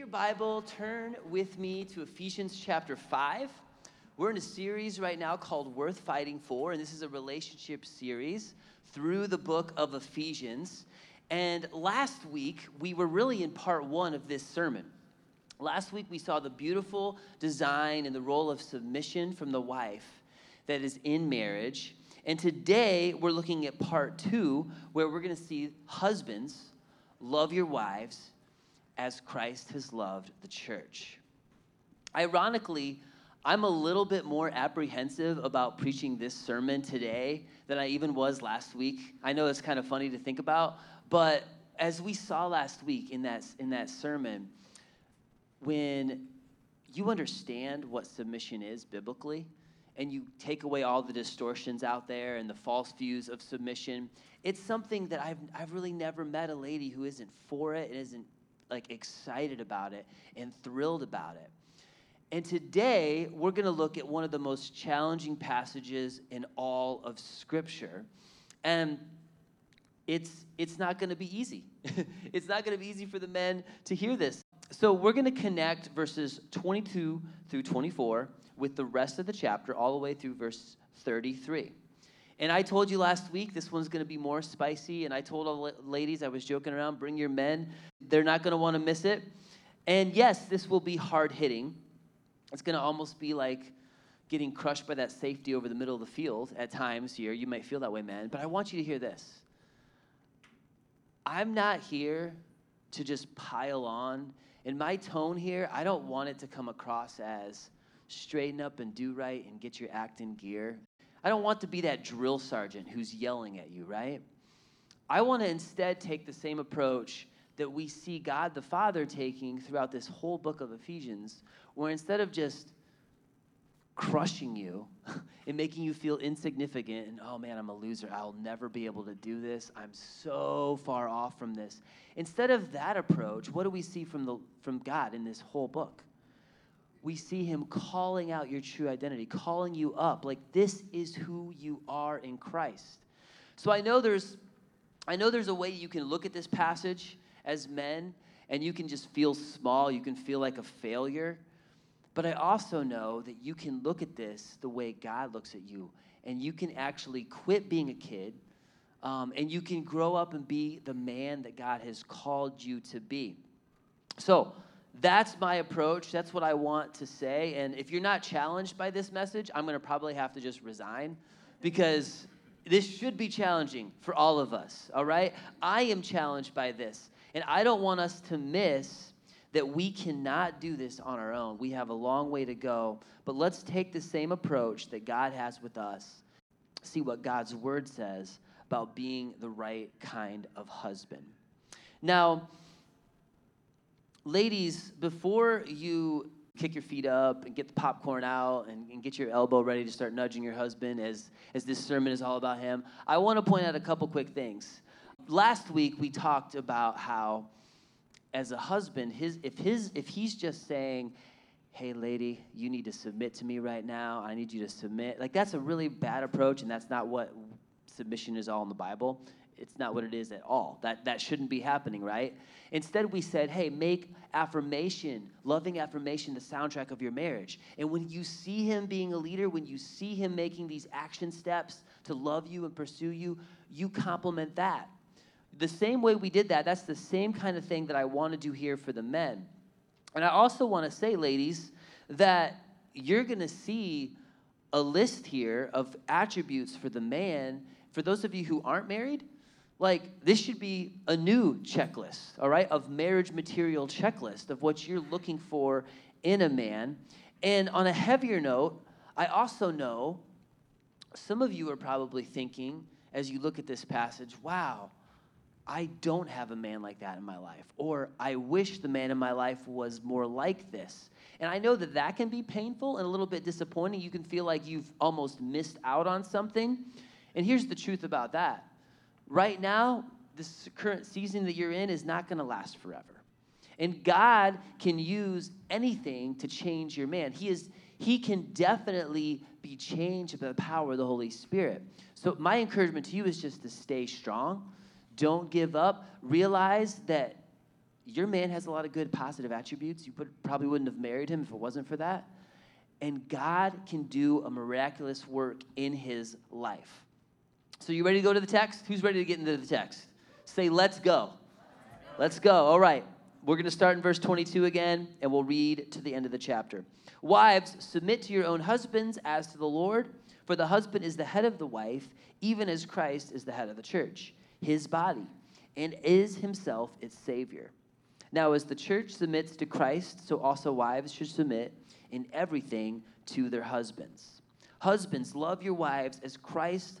your Bible, turn with me to Ephesians chapter 5. We're in a series right now called Worth Fighting For, and this is a relationship series through the book of Ephesians. And last week, we were really in part one of this sermon. Last week, we saw the beautiful design and the role of submission from the wife that is in marriage. And today, we're looking at part two, where we're going to see husbands love your wives as Christ has loved the church. Ironically, I'm a little bit more apprehensive about preaching this sermon today than I even was last week. I know it's kind of funny to think about, but as we saw last week in that, in that sermon, when you understand what submission is biblically, and you take away all the distortions out there and the false views of submission, it's something that I've, I've really never met a lady who isn't for it and isn't like excited about it and thrilled about it. And today, we're going to look at one of the most challenging passages in all of Scripture. And it's, it's not going to be easy. it's not going to be easy for the men to hear this. So, we're going to connect verses 22 through 24 with the rest of the chapter, all the way through verse 33. And I told you last week this one's going to be more spicy. And I told all the ladies, I was joking around, bring your men. They're not going to want to miss it. And yes, this will be hard hitting. It's going to almost be like getting crushed by that safety over the middle of the field at times here. You might feel that way, man. But I want you to hear this I'm not here to just pile on. In my tone here, I don't want it to come across as straighten up and do right and get your act in gear. I don't want to be that drill sergeant who's yelling at you, right? I want to instead take the same approach that we see God the Father taking throughout this whole book of Ephesians, where instead of just crushing you and making you feel insignificant and, oh man, I'm a loser, I'll never be able to do this, I'm so far off from this. Instead of that approach, what do we see from, the, from God in this whole book? We see him calling out your true identity, calling you up. Like this is who you are in Christ. So I know there's I know there's a way you can look at this passage as men and you can just feel small, you can feel like a failure. But I also know that you can look at this the way God looks at you, and you can actually quit being a kid, um, and you can grow up and be the man that God has called you to be. So, that's my approach. That's what I want to say. And if you're not challenged by this message, I'm going to probably have to just resign because this should be challenging for all of us, all right? I am challenged by this. And I don't want us to miss that we cannot do this on our own. We have a long way to go. But let's take the same approach that God has with us. See what God's word says about being the right kind of husband. Now, ladies, before you kick your feet up and get the popcorn out and, and, get your elbow ready to start nudging your husband as, as this sermon is all about him, I want to point out a couple quick things. Last week we talked about how as a husband, his if his if he's just saying, Hey lady, you need to submit to me right now. I need you to submit. Like that's a really bad approach, and that's not what submission is all in the Bible it's not what it is at all. That, that shouldn't be happening, right? Instead, we said, hey, make affirmation, loving affirmation, the soundtrack of your marriage. And when you see him being a leader, when you see him making these action steps to love you and pursue you, you compliment that. The same way we did that, that's the same kind of thing that I want to do here for the men. And I also want to say, ladies, that you're going to see a list here of attributes for the man. For those of you who aren't married, like this should be a new checklist all right of marriage material checklist of what you're looking for in a man. And on a heavier note i also know some of you are probably thinking as you look at this passage wow i don't have a man like that in my life or i wish the man in my life was more like this. And i know that that can be painful and a little bit disappointing. You can feel like you've almost missed out on something. And here's the truth about that right now, this current season that you're in is not going to last forever. And God can use anything to change your man. He is he can definitely be changed by the power of the Holy Spirit. So my encouragement to you is just to stay strong. Don't give up. Realize that your man has a lot of good positive attributes. You probably wouldn't have married him if it wasn't for that. And God can do a miraculous work in his life. So, you ready to go to the text? Who's ready to get into the text? Say, let's go. Let's go. All right. We're going to start in verse 22 again, and we'll read to the end of the chapter. Wives, submit to your own husbands as to the Lord, for the husband is the head of the wife, even as Christ is the head of the church, his body, and is himself its Savior. Now, as the church submits to Christ, so also wives should submit in everything to their husbands. Husbands, love your wives as Christ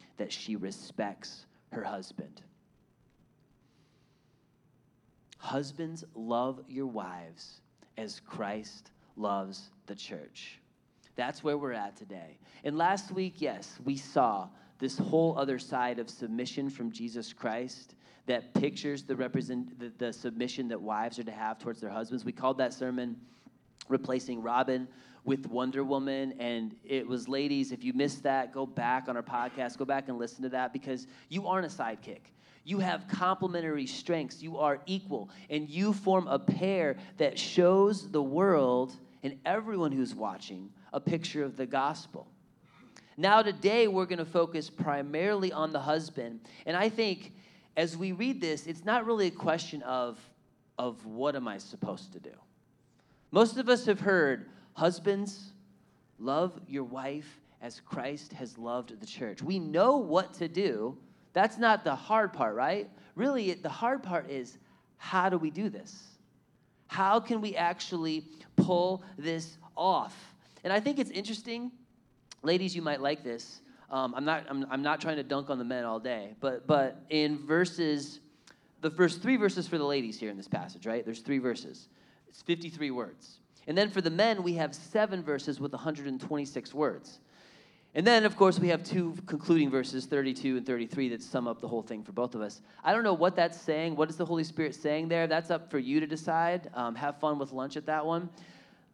that she respects her husband. Husbands, love your wives as Christ loves the church. That's where we're at today. And last week, yes, we saw this whole other side of submission from Jesus Christ that pictures the represent the, the submission that wives are to have towards their husbands. We called that sermon replacing Robin with Wonder Woman. And it was, ladies, if you missed that, go back on our podcast, go back and listen to that because you aren't a sidekick. You have complementary strengths. You are equal. And you form a pair that shows the world and everyone who's watching a picture of the gospel. Now, today, we're going to focus primarily on the husband. And I think as we read this, it's not really a question of, of what am I supposed to do? Most of us have heard, husbands, love your wife as Christ has loved the church. We know what to do. That's not the hard part, right? Really, the hard part is how do we do this? How can we actually pull this off? And I think it's interesting, ladies, you might like this. Um, I'm, not, I'm, I'm not trying to dunk on the men all day, but, but in verses, the first three verses for the ladies here in this passage, right? There's three verses. It's 53 words. And then for the men, we have seven verses with 126 words. And then, of course, we have two concluding verses, 32 and 33, that sum up the whole thing for both of us. I don't know what that's saying. What is the Holy Spirit saying there? That's up for you to decide. Um, have fun with lunch at that one.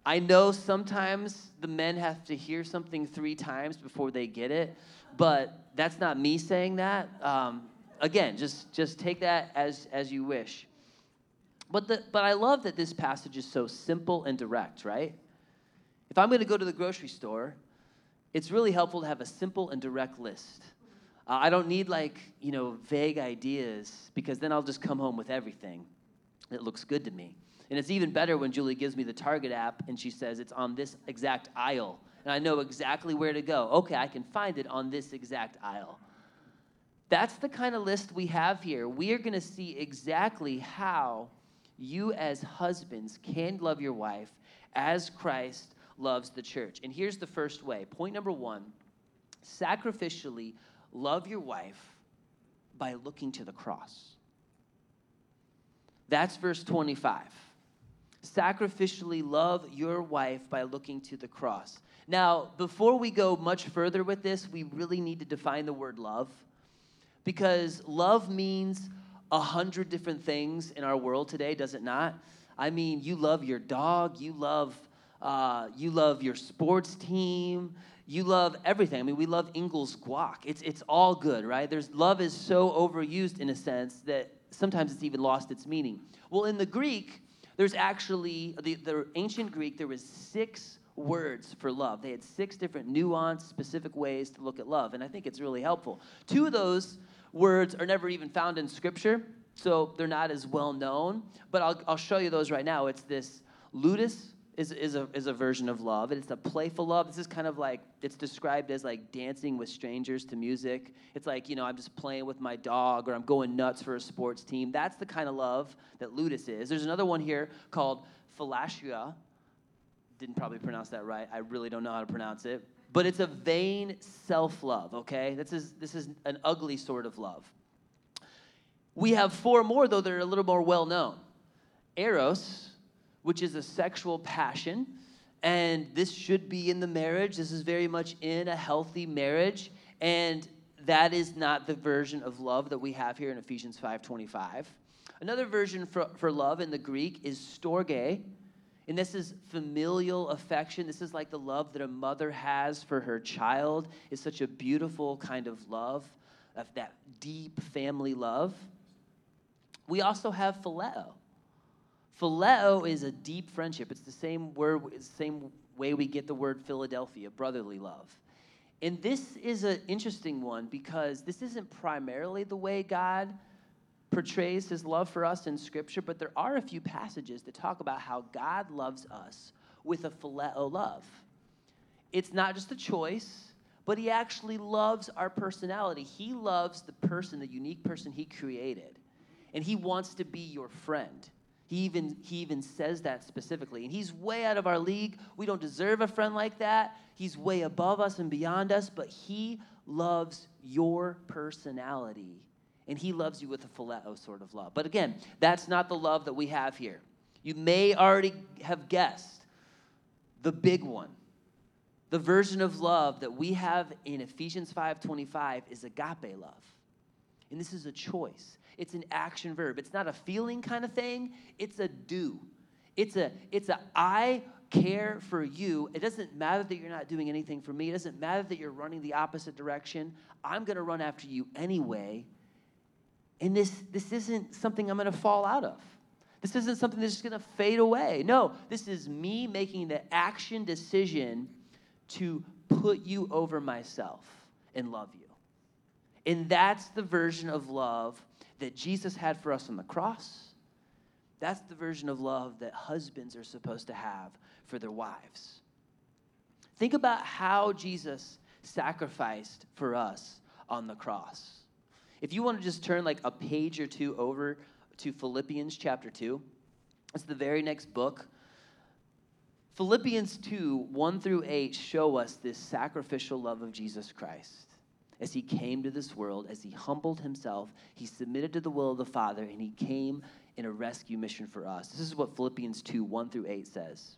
I know sometimes the men have to hear something three times before they get it, but that's not me saying that. Um, again, just just take that as as you wish. But the, but I love that this passage is so simple and direct, right? If I'm going to go to the grocery store, it's really helpful to have a simple and direct list. Uh, I don't need like you know vague ideas because then I'll just come home with everything that looks good to me. And it's even better when Julie gives me the Target app and she says it's on this exact aisle. And I know exactly where to go. Okay, I can find it on this exact aisle. That's the kind of list we have here. We are going to see exactly how you, as husbands, can love your wife as Christ loves the church. And here's the first way point number one sacrificially love your wife by looking to the cross. That's verse 25 sacrificially love your wife by looking to the cross. Now, before we go much further with this, we really need to define the word love because love means a hundred different things in our world today, does it not? I mean, you love your dog, you love, uh, you love your sports team, you love everything. I mean, we love Ingles guac. It's, it's all good, right? There's love is so overused in a sense that sometimes it's even lost its meaning. Well, in the Greek, there's actually, the, the ancient Greek, there was six words for love. They had six different nuanced, specific ways to look at love, and I think it's really helpful. Two of those words are never even found in Scripture, so they're not as well known, but I'll, I'll show you those right now. It's this Ludus is, is, a, is a version of love, and it's a playful love. This is kind of like, it's described as like dancing with strangers to music. It's like, you know, I'm just playing with my dog or I'm going nuts for a sports team. That's the kind of love that Ludus is. There's another one here called Philastia. Didn't probably pronounce that right. I really don't know how to pronounce it. But it's a vain self love, okay? This is, this is an ugly sort of love. We have four more, though, that are a little more well known. Eros, which is a sexual passion, and this should be in the marriage. This is very much in a healthy marriage, and that is not the version of love that we have here in Ephesians 5:25. Another version for, for love in the Greek is storge, and this is familial affection. This is like the love that a mother has for her child. It's such a beautiful kind of love, of that deep family love. We also have phileo. Phileo is a deep friendship. It's the same word, it's the same way we get the word Philadelphia, brotherly love. And this is an interesting one because this isn't primarily the way God portrays his love for us in Scripture, but there are a few passages that talk about how God loves us with a phileo love. It's not just a choice, but he actually loves our personality. He loves the person, the unique person he created and he wants to be your friend. He even, he even says that specifically. And he's way out of our league. We don't deserve a friend like that. He's way above us and beyond us, but he loves your personality. And he loves you with a phileo sort of love. But again, that's not the love that we have here. You may already have guessed the big one. The version of love that we have in Ephesians 5:25 is agape love. And this is a choice. It's an action verb. It's not a feeling kind of thing. It's a do. It's a it's a I care for you. It doesn't matter that you're not doing anything for me. It doesn't matter that you're running the opposite direction. I'm going to run after you anyway. And this this isn't something I'm going to fall out of. This isn't something that's just going to fade away. No, this is me making the action decision to put you over myself and love you. And that's the version of love that Jesus had for us on the cross. That's the version of love that husbands are supposed to have for their wives. Think about how Jesus sacrificed for us on the cross. If you want to just turn like a page or two over to Philippians chapter 2, it's the very next book. Philippians 2, 1 through 8 show us this sacrificial love of Jesus Christ as he came to this world, as he humbled himself, he submitted to the will of the Father, and he came in a rescue mission for us. This is what Philippians 2 1 through 8 says.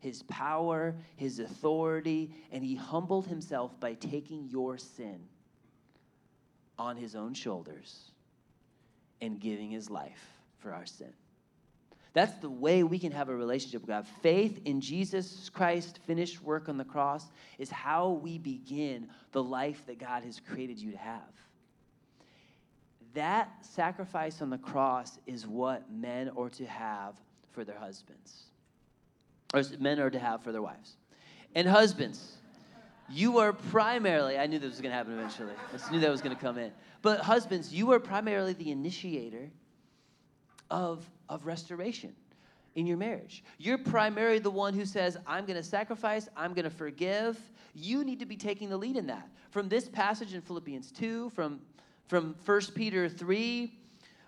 his power, his authority, and he humbled himself by taking your sin on his own shoulders and giving his life for our sin. That's the way we can have a relationship with God. Faith in Jesus Christ's finished work on the cross is how we begin the life that God has created you to have. That sacrifice on the cross is what men are to have for their husbands, or men are to have for their wives. And husbands, you are primarily, I knew this was going to happen eventually. I knew that was going to come in. But husbands, you are primarily the initiator of, of restoration in your marriage. You're primarily the one who says, I'm going to sacrifice, I'm going to forgive. You need to be taking the lead in that. From this passage in Philippians 2, from, from 1 Peter 3,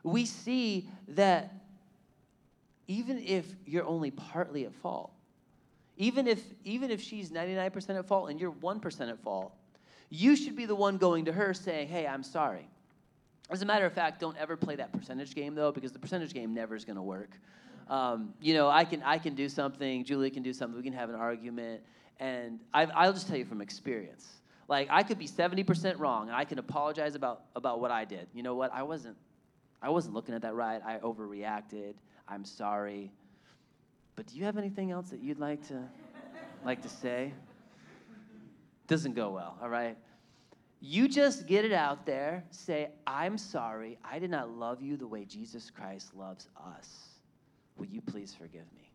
we see that even if you're only partly at fault, even if, even if she's 99% at fault and you're 1% at fault, you should be the one going to her saying, Hey, I'm sorry. As a matter of fact, don't ever play that percentage game though, because the percentage game never is going to work. Um, you know, I can I can do something, Julie can do something, we can have an argument, and i I'll just tell you from experience. Like I could be 70% wrong, and I can apologize about about what I did. You know what? I wasn't I wasn't looking at that right. I overreacted. I'm sorry. But do you have anything else that you'd like to like to say? Doesn't go well, all right? You just get it out there, say, I'm sorry, I did not love you the way Jesus Christ loves us. Will you please forgive me?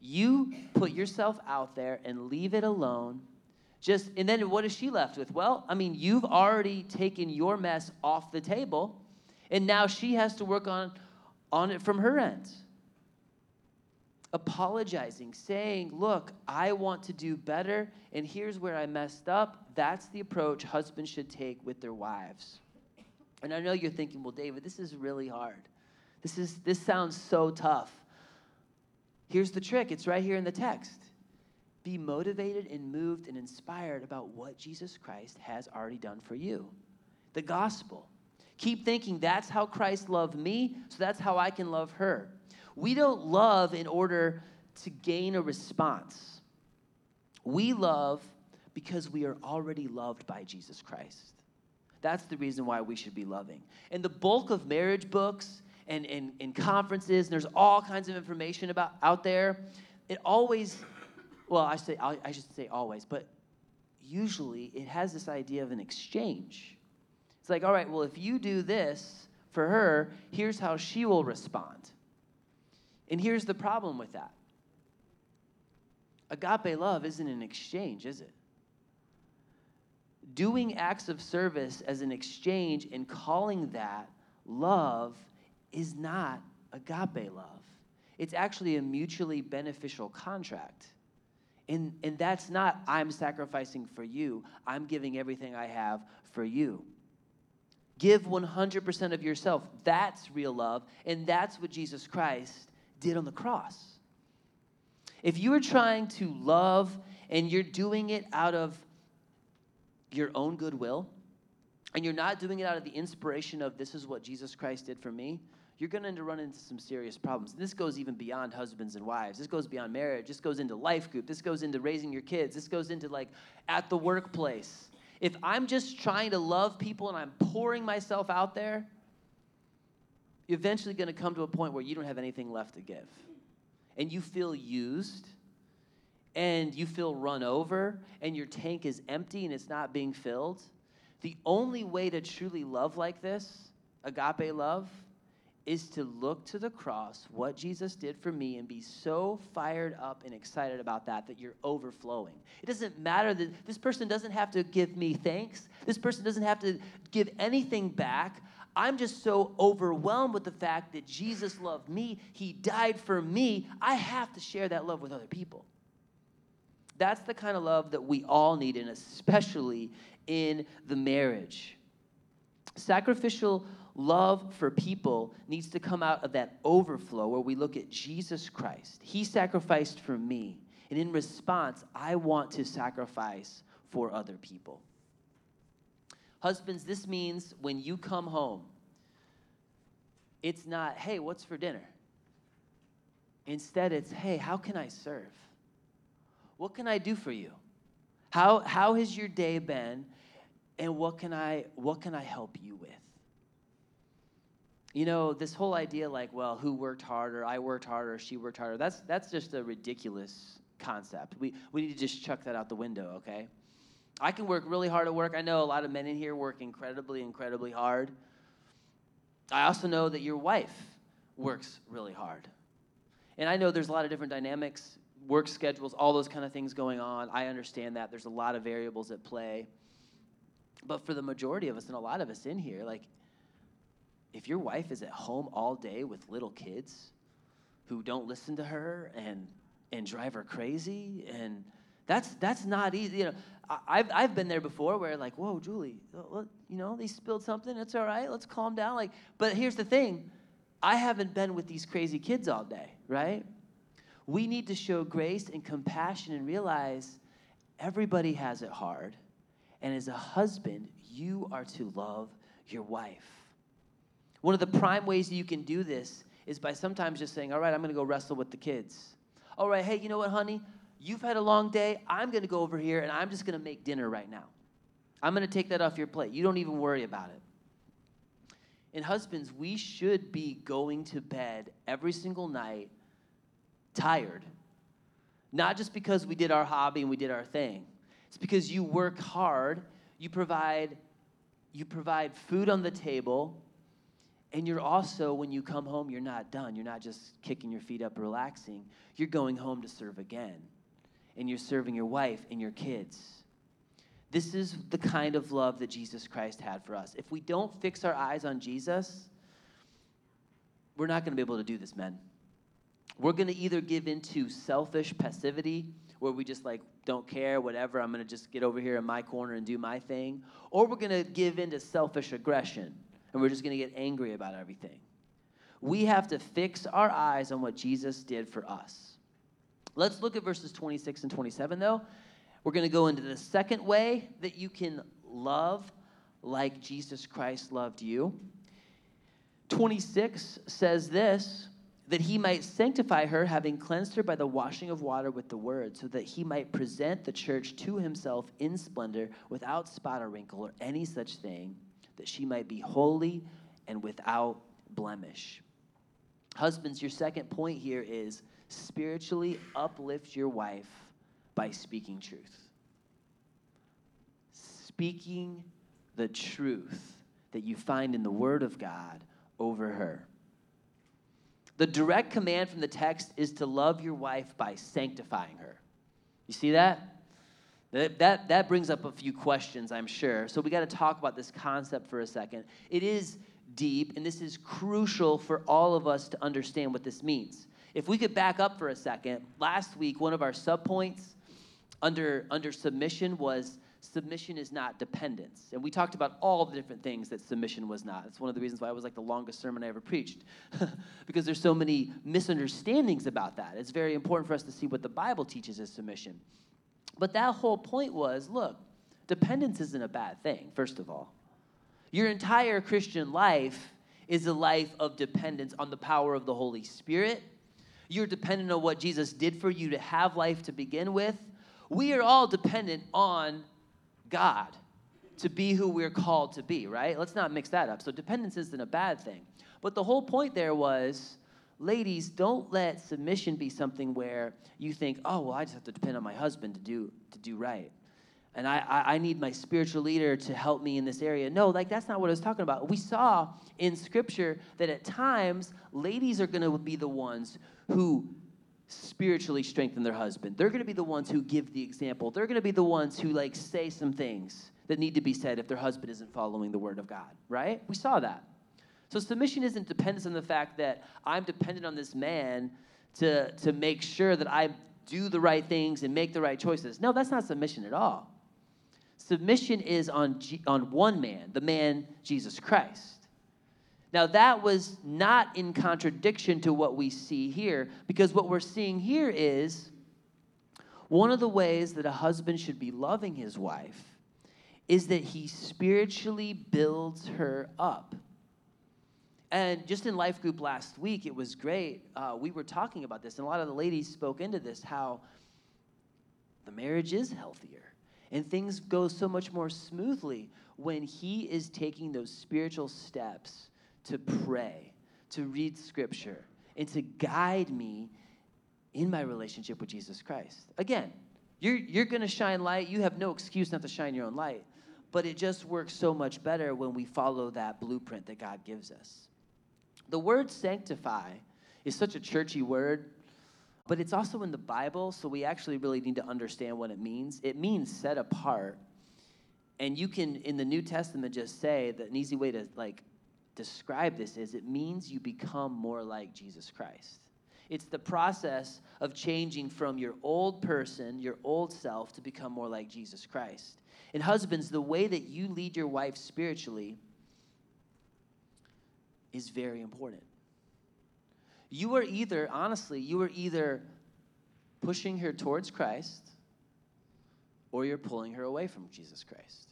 You put yourself out there and leave it alone. Just and then what is she left with? Well, I mean, you've already taken your mess off the table, and now she has to work on on it from her end apologizing, saying, Look, I want to do better, and here's where I messed up. That's the approach husbands should take with their wives. And I know you're thinking, Well, David, this is really hard. This, is, this sounds so tough. Here's the trick it's right here in the text. Be motivated and moved and inspired about what Jesus Christ has already done for you the gospel. Keep thinking that's how Christ loved me, so that's how I can love her. We don't love in order to gain a response. We love because we are already loved by Jesus Christ. That's the reason why we should be loving. And the bulk of marriage books and, and, and conferences, and there's all kinds of information about out there. It always, well, I say I should say always, but usually it has this idea of an exchange. It's like, all right, well, if you do this for her, here's how she will respond. And here's the problem with that agape love isn't an exchange, is it? Doing acts of service as an exchange and calling that love is not agape love. It's actually a mutually beneficial contract. And, and that's not, I'm sacrificing for you, I'm giving everything I have for you. Give 100% of yourself. That's real love. And that's what Jesus Christ did on the cross. If you are trying to love and you're doing it out of your own goodwill, and you're not doing it out of the inspiration of this is what Jesus Christ did for me, you're going to run into some serious problems. This goes even beyond husbands and wives. This goes beyond marriage. This goes into life group. This goes into raising your kids. This goes into like at the workplace. If I'm just trying to love people and I'm pouring myself out there, you're eventually going to come to a point where you don't have anything left to give. And you feel used and you feel run over and your tank is empty and it's not being filled. The only way to truly love like this, agape love, is to look to the cross, what Jesus did for me, and be so fired up and excited about that that you're overflowing. It doesn't matter that this person doesn't have to give me thanks, this person doesn't have to give anything back. I'm just so overwhelmed with the fact that Jesus loved me. He died for me. I have to share that love with other people. That's the kind of love that we all need, and especially in the marriage. Sacrificial love for people needs to come out of that overflow where we look at Jesus Christ. He sacrificed for me. And in response, I want to sacrifice for other people. Husbands, this means when you come home, it's not, hey, what's for dinner? Instead, it's, hey, how can I serve? What can I do for you? How, how has your day been? And what can I what can I help you with? You know, this whole idea like, well, who worked harder? I worked harder, she worked harder. That's that's just a ridiculous concept. We we need to just chuck that out the window, okay? I can work really hard at work. I know a lot of men in here work incredibly, incredibly hard. I also know that your wife works really hard. And I know there's a lot of different dynamics, work schedules, all those kind of things going on. I understand that. There's a lot of variables at play. But for the majority of us and a lot of us in here, like, if your wife is at home all day with little kids who don't listen to her and and drive her crazy and that's that's not easy. You know, I've I've been there before where like, whoa, Julie, uh, you know, they spilled something. It's all right. Let's calm down. Like, but here's the thing, I haven't been with these crazy kids all day, right? We need to show grace and compassion and realize everybody has it hard, And as a husband, you are to love your wife. One of the prime ways you can do this is by sometimes just saying, All right, I'm going to go wrestle with the kids. All right, hey, you know what, honey? You've had a long day. I'm going to go over here and I'm just going to make dinner right now. I'm going to take that off your plate. You don't even worry about it. And husbands, we should be going to bed every single night tired. Not just because we did our hobby and we did our thing. It's because you work hard, you provide you provide food on the table, and you're also when you come home you're not done. You're not just kicking your feet up relaxing. You're going home to serve again. And you're serving your wife and your kids. This is the kind of love that Jesus Christ had for us. If we don't fix our eyes on Jesus, we're not going to be able to do this, men. We're going to either give into selfish passivity, where we just like don't care, whatever, I'm going to just get over here in my corner and do my thing, or we're going to give into selfish aggression and we're just going to get angry about everything. We have to fix our eyes on what Jesus did for us. Let's look at verses 26 and 27, though, we're going to go into the second way that you can love like Jesus Christ loved you. 26 says this that he might sanctify her, having cleansed her by the washing of water with the word, so that he might present the church to himself in splendor, without spot or wrinkle or any such thing, that she might be holy and without blemish. Husbands, your second point here is spiritually uplift your wife by speaking truth. Speaking the truth that you find in the Word of God over her. The direct command from the text is to love your wife by sanctifying her. You see that? That, that, that brings up a few questions, I'm sure. So we got to talk about this concept for a second. It is deep, and this is crucial for all of us to understand what this means. If we could back up for a second, last week, one of our subpoints under, under submission was submission is not dependence. And we talked about all the different things that submission was not. It's one of the reasons why it was like the longest sermon I ever preached, because there's so many misunderstandings about that. It's very important for us to see what the Bible teaches as submission. But that whole point was look, dependence isn't a bad thing, first of all. Your entire Christian life is a life of dependence on the power of the Holy Spirit. You're dependent on what Jesus did for you to have life to begin with we are all dependent on God to be who we're called to be, right? Let's not mix that up. So dependence isn't a bad thing. But the whole point there was ladies, don't let submission be something where you think, oh, well, I just have to depend on my husband to do, to do right. And I, I, I need my spiritual leader to help me in this area. No, like that's not what I was talking about. We saw in scripture that at times ladies are going to be the ones who spiritually strengthen their husband. They're going to be the ones who give the example. They're going to be the ones who like say some things that need to be said if their husband isn't following the word of God, right? We saw that. So submission isn't dependent on the fact that I'm dependent on this man to to make sure that I do the right things and make the right choices. No, that's not submission at all. Submission is on G- on one man, the man Jesus Christ. Now, that was not in contradiction to what we see here, because what we're seeing here is one of the ways that a husband should be loving his wife is that he spiritually builds her up. And just in life group last week, it was great. Uh, we were talking about this, and a lot of the ladies spoke into this how the marriage is healthier and things go so much more smoothly when he is taking those spiritual steps to pray, to read scripture, and to guide me in my relationship with Jesus Christ. Again, you're, you're going to shine light. You have no excuse not to shine your own light. But it just works so much better when we follow that blueprint that God gives us. The word sanctify is such a churchy word, but it's also in the Bible, so we actually really need to understand what it means. It means set apart. And you can, in the New Testament, just say that an easy way to like describe this is it means you become more like Jesus Christ. It's the process of changing from your old person, your old self, to become more like Jesus Christ. And husbands, the way that you lead your wife spiritually is very important. You are either, honestly, you are either pushing her towards Christ or you're pulling her away from Jesus Christ.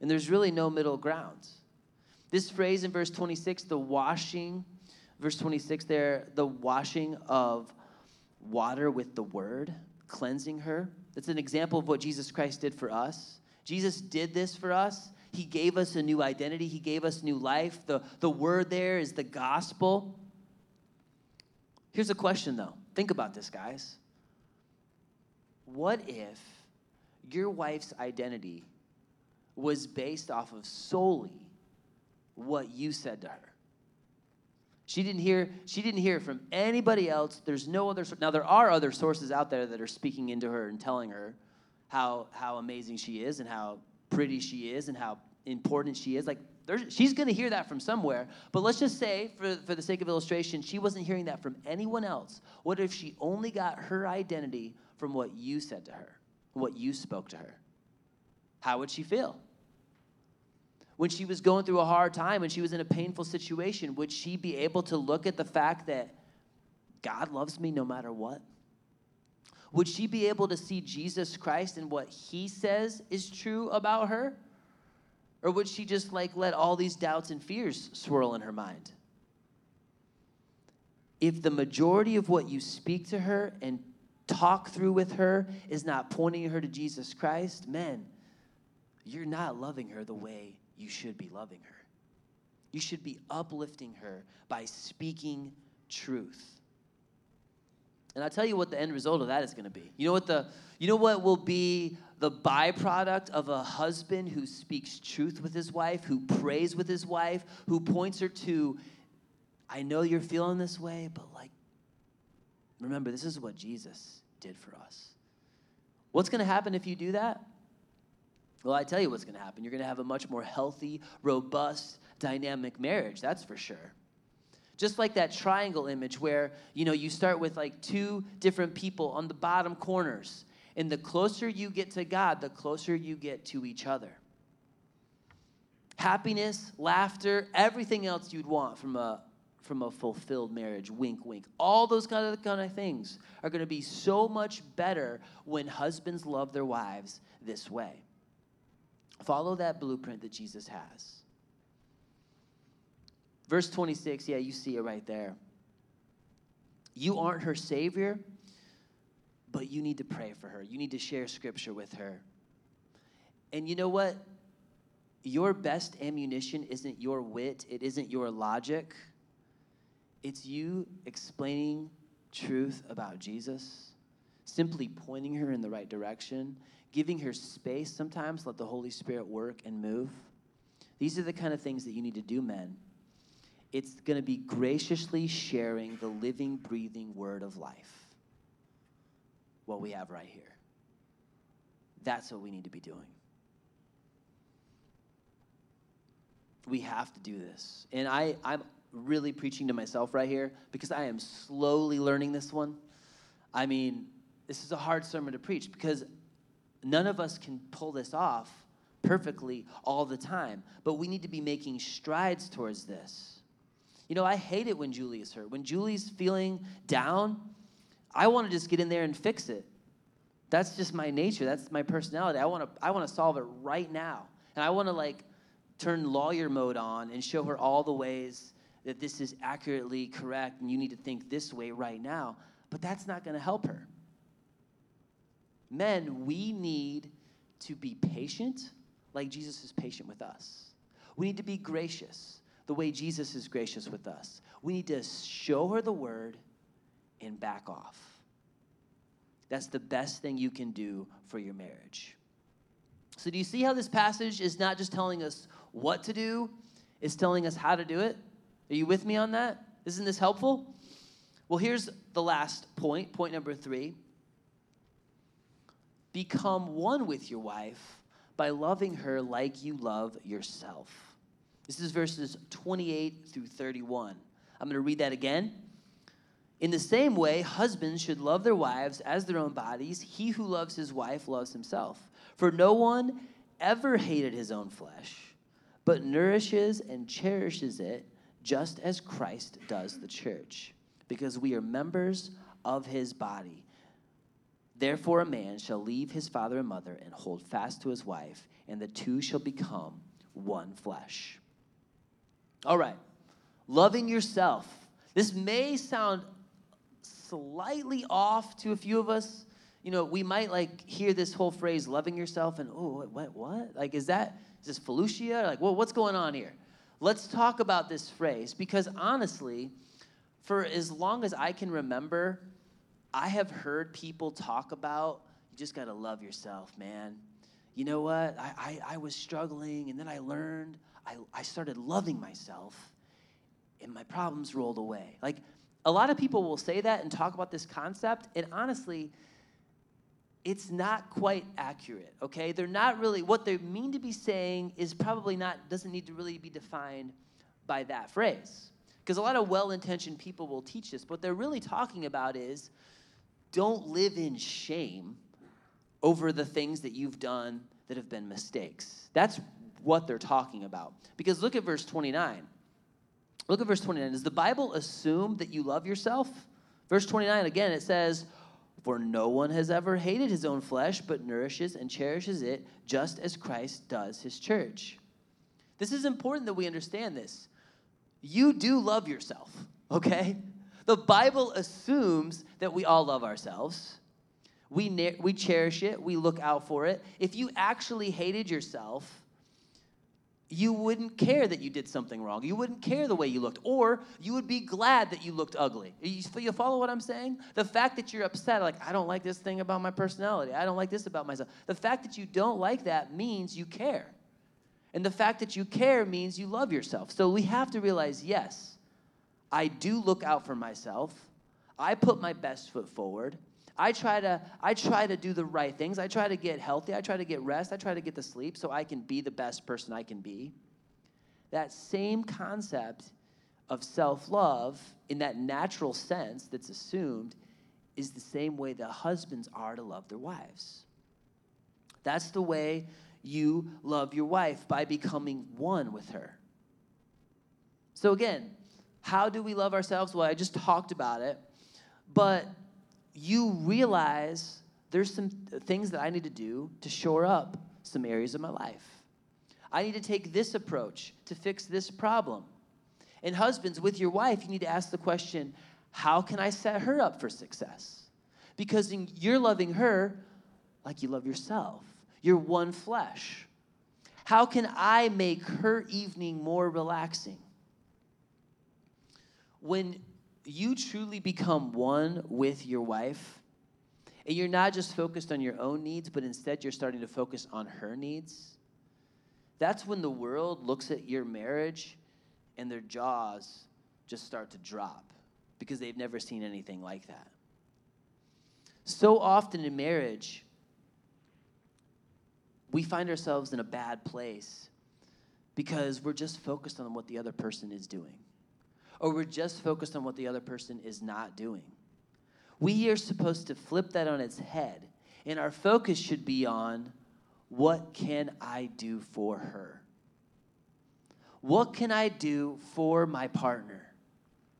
And there's really no middle ground. This phrase in verse 26, the washing, verse 26 there, the washing of water with the word, cleansing her. That's an example of what Jesus Christ did for us. Jesus did this for us. He gave us a new identity, He gave us new life. The, the word there is the gospel. Here's a question though. Think about this, guys. What if your wife's identity was based off of solely what you said to her? She didn't hear she didn't hear from anybody else. There's no other now there are other sources out there that are speaking into her and telling her how how amazing she is and how pretty she is and how important she is. Like she's going to hear that from somewhere. But let's just say, for, for the sake of illustration, she wasn't hearing that from anyone else. What if she only got her identity from what you said to her, what you spoke to her? How would she feel? When she was going through a hard time, when she was in a painful situation, would she be able to look at the fact that God loves me no matter what? Would she be able to see Jesus Christ and what he says is true about her? Or would she just like let all these doubts and fears swirl in her mind? If the majority of what you speak to her and talk through with her is not pointing her to Jesus Christ, men, you're not loving her the way you should be loving her. You should be uplifting her by speaking truth. And I'll tell you what the end result of that is going to be. You know what the you know what will be the byproduct of a husband who speaks truth with his wife, who prays with his wife, who points her to I know you're feeling this way, but like remember this is what Jesus did for us. What's going to happen if you do that? Well, I tell you what's going to happen. You're going to have a much more healthy, robust, dynamic marriage, that's for sure. Just like that triangle image where, you know, you start with like two different people on the bottom corners. And the closer you get to God, the closer you get to each other. Happiness, laughter, everything else you'd want from a from a fulfilled marriage. Wink, wink. All those kind of kind of things are going to be so much better when husbands love their wives this way. Follow that blueprint that Jesus has. Verse 26, yeah, you see it right there. You aren't her savior, but you need to pray for her. You need to share scripture with her. And you know what? Your best ammunition isn't your wit, it isn't your logic. It's you explaining truth about Jesus, simply pointing her in the right direction, giving her space sometimes, let the Holy Spirit work and move. These are the kind of things that you need to do, men it's going to be graciously sharing the living, breathing word of life. What we have right here. That's what we need to be doing. We have to do this. And I, I'm really preaching to myself right here because I am slowly learning this one. I mean, this is a hard sermon to preach because none of us can pull this off perfectly all the time, but we need to be making strides towards this. You know, I hate it when Julie is hurt. When Julie's feeling down, I want to just get in there and fix it. That's just my nature. That's my personality. I want to I want to solve it right now. And I want to like turn lawyer mode on and show her all the ways that this is accurately correct and you need to think this way right now. But that's not going to help her. Men, we need to be patient like Jesus is patient with us. We need to be gracious the way Jesus is gracious with us. We need to show her the word and back off. That's the best thing you can do for your marriage. So, do you see how this passage is not just telling us what to do, it's telling us how to do it? Are you with me on that? Isn't this helpful? Well, here's the last point, point number three. Become one with your wife by loving her like you love yourself. This is verses 28 through 31. I'm going to read that again. In the same way, husbands should love their wives as their own bodies. He who loves his wife loves himself. For no one ever hated his own flesh, but nourishes and cherishes it just as Christ does the church, because we are members of his body. Therefore, a man shall leave his father and mother and hold fast to his wife, and the two shall become one flesh. All right, loving yourself. This may sound slightly off to a few of us. You know, we might like hear this whole phrase, loving yourself, and oh, what, what? Like, is that, is this Felucia? Like, well, what's going on here? Let's talk about this phrase because honestly, for as long as I can remember, I have heard people talk about you just got to love yourself, man. You know what? I, I, I, was struggling, and then I learned, I, I started loving myself, and my problems rolled away. Like, a lot of people will say that and talk about this concept, and honestly, it's not quite accurate, okay? They're not really, what they mean to be saying is probably not, doesn't need to really be defined by that phrase. Because a lot of well intentioned people will teach this. What they're really talking about is don't live in shame over the things that you've done that have been mistakes. That's what they're talking about. Because look at verse 29. Look at verse 29. Does the Bible assume that you love yourself? Verse 29, again, it says, For no one has ever hated his own flesh, but nourishes and cherishes it, just as Christ does his church. This is important that we understand this. You do love yourself, okay? The Bible assumes that we all love ourselves. We, we cherish it, we look out for it. If you actually hated yourself, you wouldn't care that you did something wrong. You wouldn't care the way you looked, or you would be glad that you looked ugly. You, you follow what I'm saying? The fact that you're upset, like, I don't like this thing about my personality, I don't like this about myself. The fact that you don't like that means you care. And the fact that you care means you love yourself. So we have to realize yes, I do look out for myself. I put my best foot forward. I try to I try to do the right things. I try to get healthy. I try to get rest. I try to get the sleep so I can be the best person I can be. That same concept of self-love in that natural sense that's assumed is the same way the husbands are to love their wives. That's the way you love your wife by becoming one with her. So again, how do we love ourselves? Well, I just talked about it. But you realize there's some things that I need to do to shore up some areas of my life. I need to take this approach to fix this problem. And husbands, with your wife, you need to ask the question how can I set her up for success? Because you're loving her like you love yourself, you're one flesh. How can I make her evening more relaxing? when you truly become one with your wife, and you're not just focused on your own needs, but instead you're starting to focus on her needs, that's when the world looks at your marriage and their jaws just start to drop because they've never seen anything like that. So often in marriage, we find ourselves in a bad place because we're just focused on what the other person is doing or we're just focused on what the other person is not doing. We are supposed to flip that on its head, and our focus should be on what can I do for her? What can I do for my partner?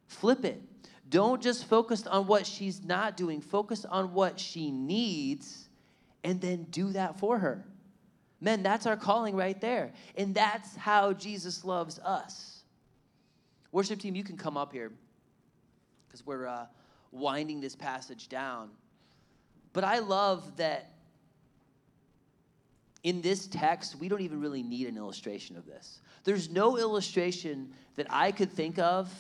Flip it. Don't just focus on what she's not doing, focus on what she needs, and then do that for her. Men, that's our calling right there. And that's how Jesus loves us. Worship team, you can come up here because we're uh, winding this passage down. But I love that in this text, we don't even really need an illustration of this. There's no illustration that I could think of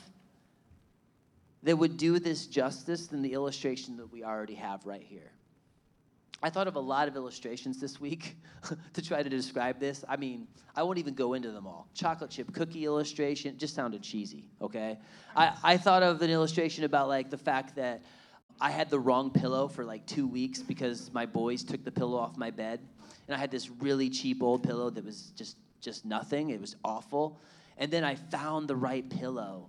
that would do this justice than the illustration that we already have right here. I thought of a lot of illustrations this week to try to describe this. I mean, I won't even go into them all. Chocolate chip cookie illustration just sounded cheesy, okay? I, I thought of an illustration about like the fact that I had the wrong pillow for like two weeks because my boys took the pillow off my bed. And I had this really cheap old pillow that was just just nothing. It was awful. And then I found the right pillow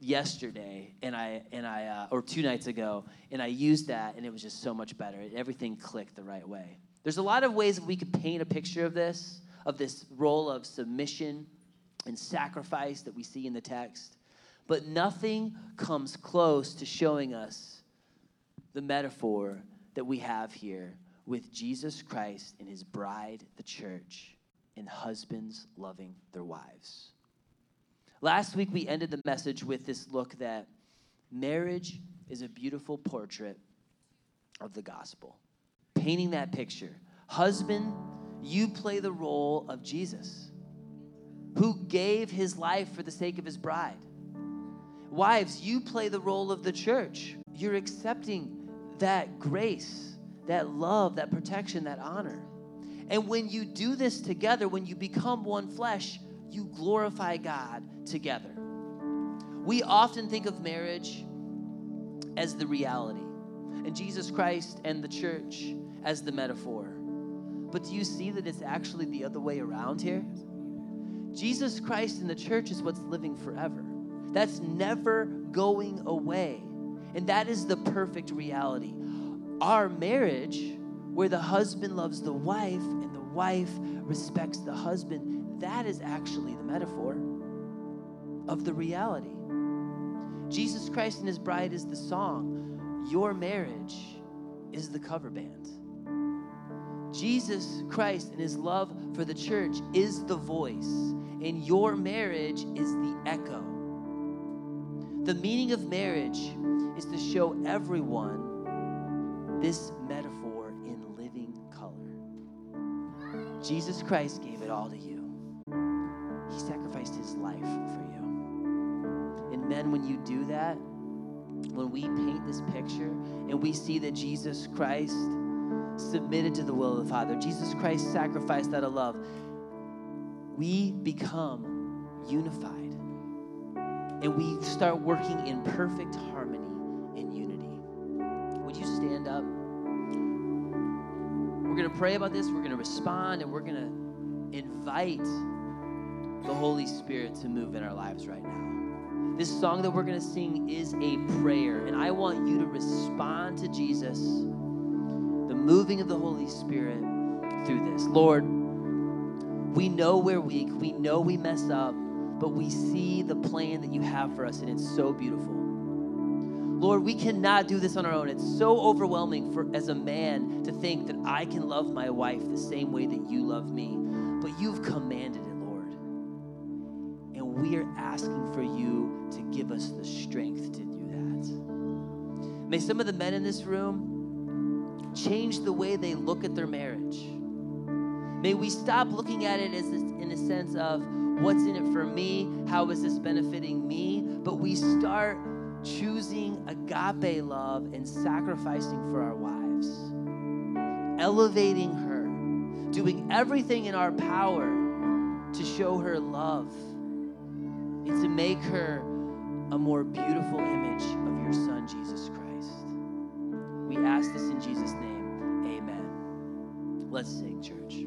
yesterday and I and I uh, or two nights ago and I used that and it was just so much better. Everything clicked the right way. There's a lot of ways that we could paint a picture of this of this role of submission and sacrifice that we see in the text, but nothing comes close to showing us the metaphor that we have here with Jesus Christ and his bride, the church, and husbands loving their wives. Last week, we ended the message with this look that marriage is a beautiful portrait of the gospel, painting that picture. Husband, you play the role of Jesus, who gave his life for the sake of his bride. Wives, you play the role of the church. You're accepting that grace, that love, that protection, that honor. And when you do this together, when you become one flesh, you glorify God together. We often think of marriage as the reality, and Jesus Christ and the church as the metaphor. But do you see that it's actually the other way around here? Jesus Christ and the church is what's living forever. That's never going away. And that is the perfect reality. Our marriage, where the husband loves the wife and the wife respects the husband, that is actually the metaphor of the reality. Jesus Christ and his bride is the song. Your marriage is the cover band. Jesus Christ and his love for the church is the voice, and your marriage is the echo. The meaning of marriage is to show everyone this metaphor in living color. Jesus Christ gave it all to you, sacrificed His life for you. And men, when you do that, when we paint this picture and we see that Jesus Christ submitted to the will of the Father. Jesus Christ sacrificed out of love. We become unified. And we start working in perfect harmony and unity. Would you stand up? We're going to pray about this, we're going to respond, and we're going to invite the Holy Spirit to move in our lives right now. This song that we're going to sing is a prayer, and I want you to respond to Jesus the moving of the Holy Spirit through this. Lord, we know we're weak, we know we mess up, but we see the plan that you have for us, and it's so beautiful. Lord, we cannot do this on our own. It's so overwhelming for as a man to think that I can love my wife the same way that you love me. But you've commanded it, we are asking for you to give us the strength to do that. May some of the men in this room change the way they look at their marriage. May we stop looking at it as in a sense of what's in it for me, how is this benefiting me, but we start choosing agape love and sacrificing for our wives, elevating her, doing everything in our power to show her love and to make her a more beautiful image of your son, Jesus Christ. We ask this in Jesus' name. Amen. Let's sing, church.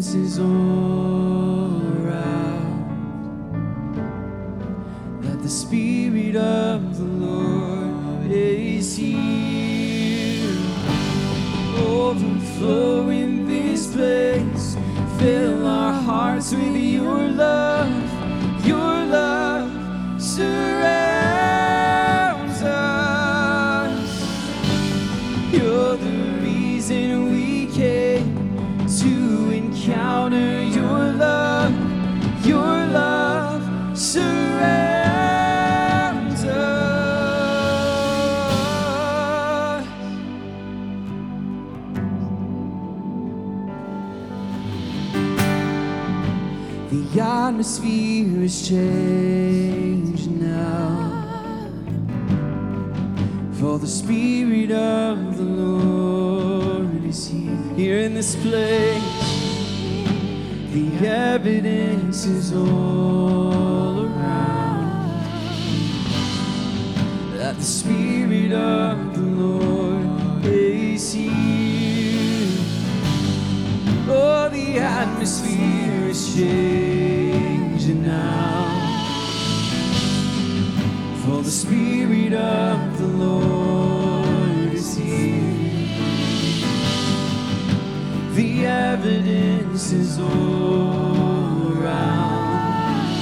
is all around that the Spirit of the Lord is here. Overflow in this place. Fill our hearts with your love. Is changed now. For the Spirit of the Lord is here, here in this place. The evidence is all around that the Spirit of the Lord is here. Oh, the atmosphere is changing now. The Spirit of the Lord is here. The evidence is all around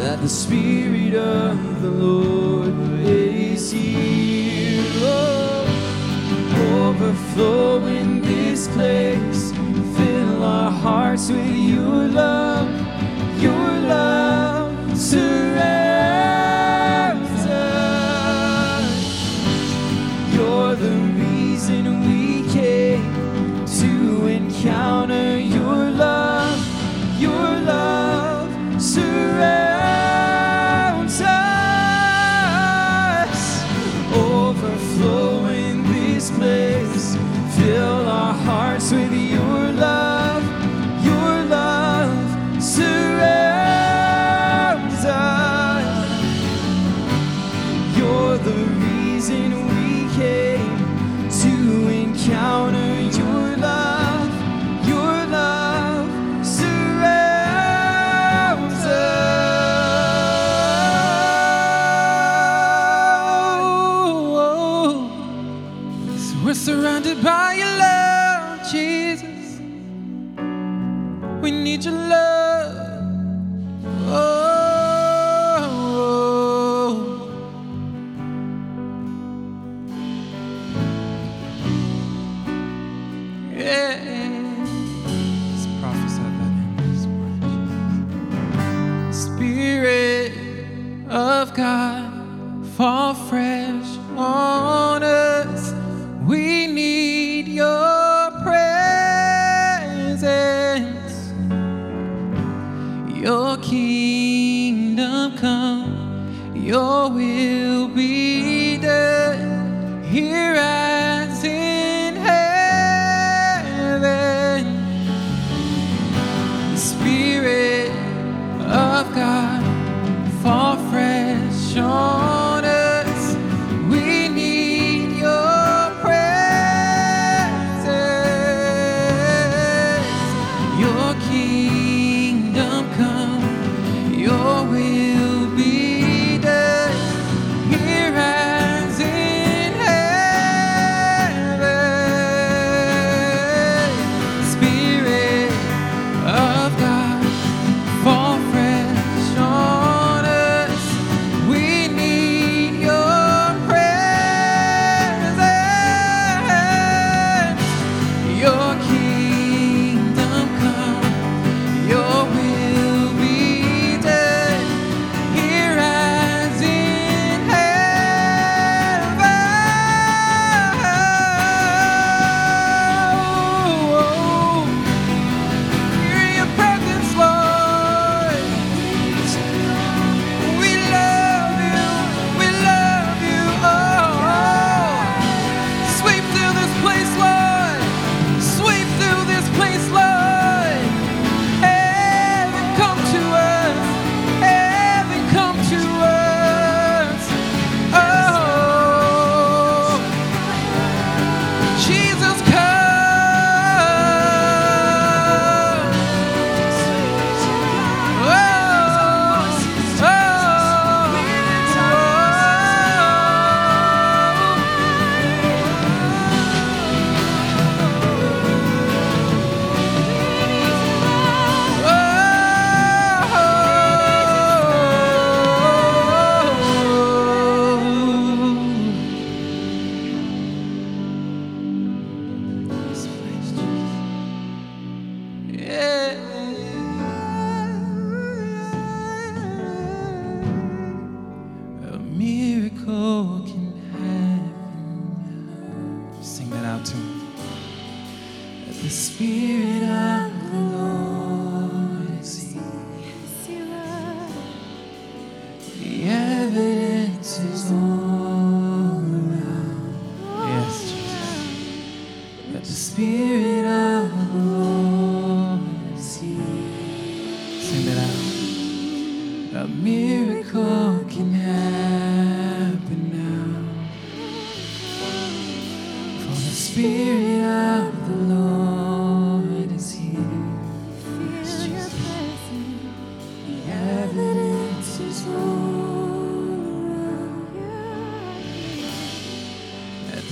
that the Spirit of the Lord is here. Oh, overflow in this place. Fill our hearts with your love. Your love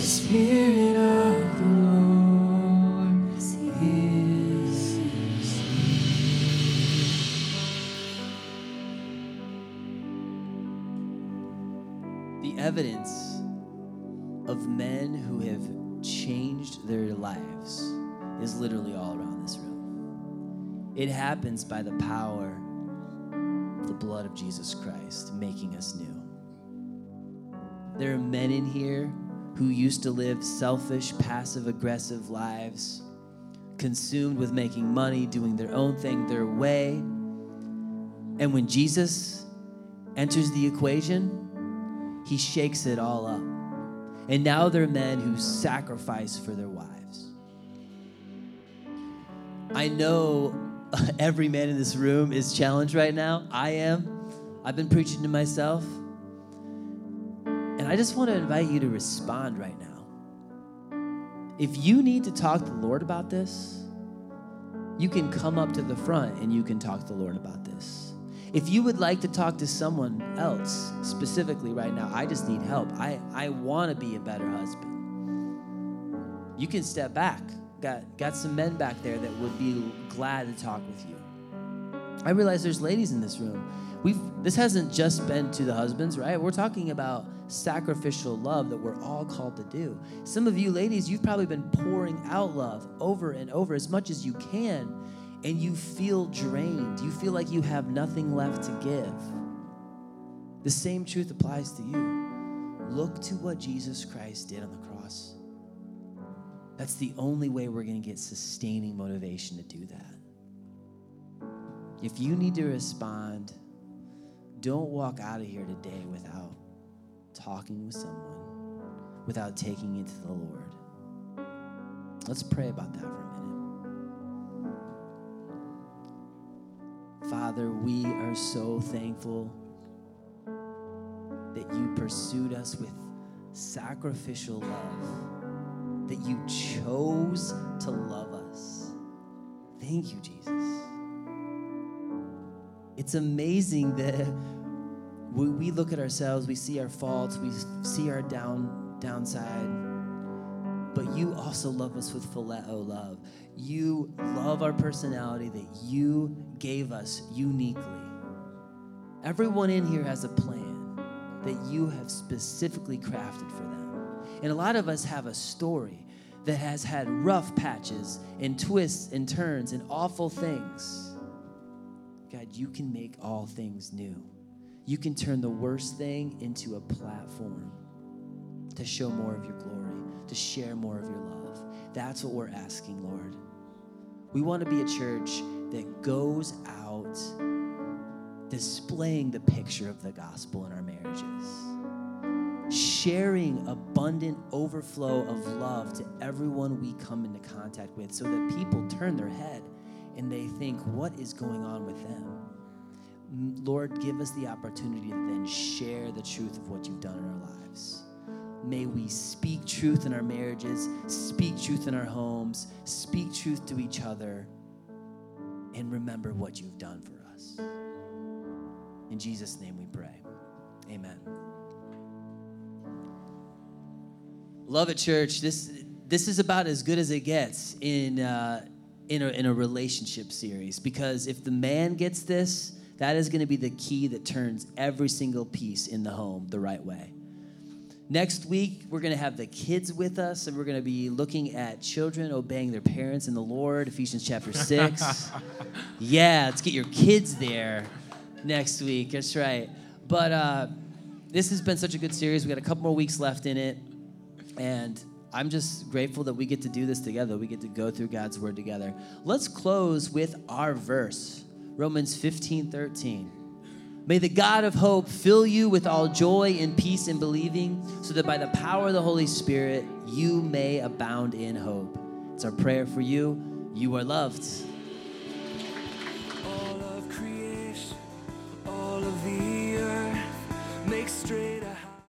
Spirit of the Lord is here. The evidence of men who have changed their lives is literally all around this room. It happens by the power of the blood of Jesus Christ making us new. There are men in here who used to live selfish, passive aggressive lives, consumed with making money, doing their own thing their way. And when Jesus enters the equation, he shakes it all up. And now they're men who sacrifice for their wives. I know every man in this room is challenged right now. I am. I've been preaching to myself. I just want to invite you to respond right now. If you need to talk to the Lord about this, you can come up to the front and you can talk to the Lord about this. If you would like to talk to someone else specifically right now, I just need help. I, I want to be a better husband. You can step back. Got, got some men back there that would be glad to talk with you. I realize there's ladies in this room. We've this hasn't just been to the husbands, right? We're talking about sacrificial love that we're all called to do. Some of you ladies, you've probably been pouring out love over and over as much as you can, and you feel drained. You feel like you have nothing left to give. The same truth applies to you. Look to what Jesus Christ did on the cross. That's the only way we're going to get sustaining motivation to do that. If you need to respond, don't walk out of here today without talking with someone, without taking it to the Lord. Let's pray about that for a minute. Father, we are so thankful that you pursued us with sacrificial love, that you chose to love us. Thank you, Jesus. It's amazing that we, look at ourselves, we see our faults, we see our down downside, but you also love us with phileo love. You love our personality that you gave us uniquely. Everyone in here has a plan that you have specifically crafted for them. And a lot of us have a story that has had rough patches and twists and turns and awful things. God, you can make all things new. You can turn the worst thing into a platform to show more of your glory, to share more of your love. That's what we're asking, Lord. We want to be a church that goes out displaying the picture of the gospel in our marriages, sharing abundant overflow of love to everyone we come into contact with so that people turn their head and they think, what is going on with them? Lord, give us the opportunity to then share the truth of what you've done in our lives. May we speak truth in our marriages, speak truth in our homes, speak truth to each other, and remember what you've done for us. In Jesus' name we pray. Amen. Love it, church. This this is about as good as it gets in uh, in a, in a relationship series because if the man gets this, that is going to be the key that turns every single piece in the home the right way. Next week, we're going to have the kids with us, and we're going to be looking at children obeying their parents in the Lord, Ephesians chapter 6. yeah, let's get your kids there next week. That's right. But uh, this has been such a good series. We got a couple more weeks left in it. And I'm just grateful that we get to do this together. We get to go through God's word together. Let's close with our verse, Romans 15 13. May the God of hope fill you with all joy and peace in believing, so that by the power of the Holy Spirit you may abound in hope. It's our prayer for you. You are loved.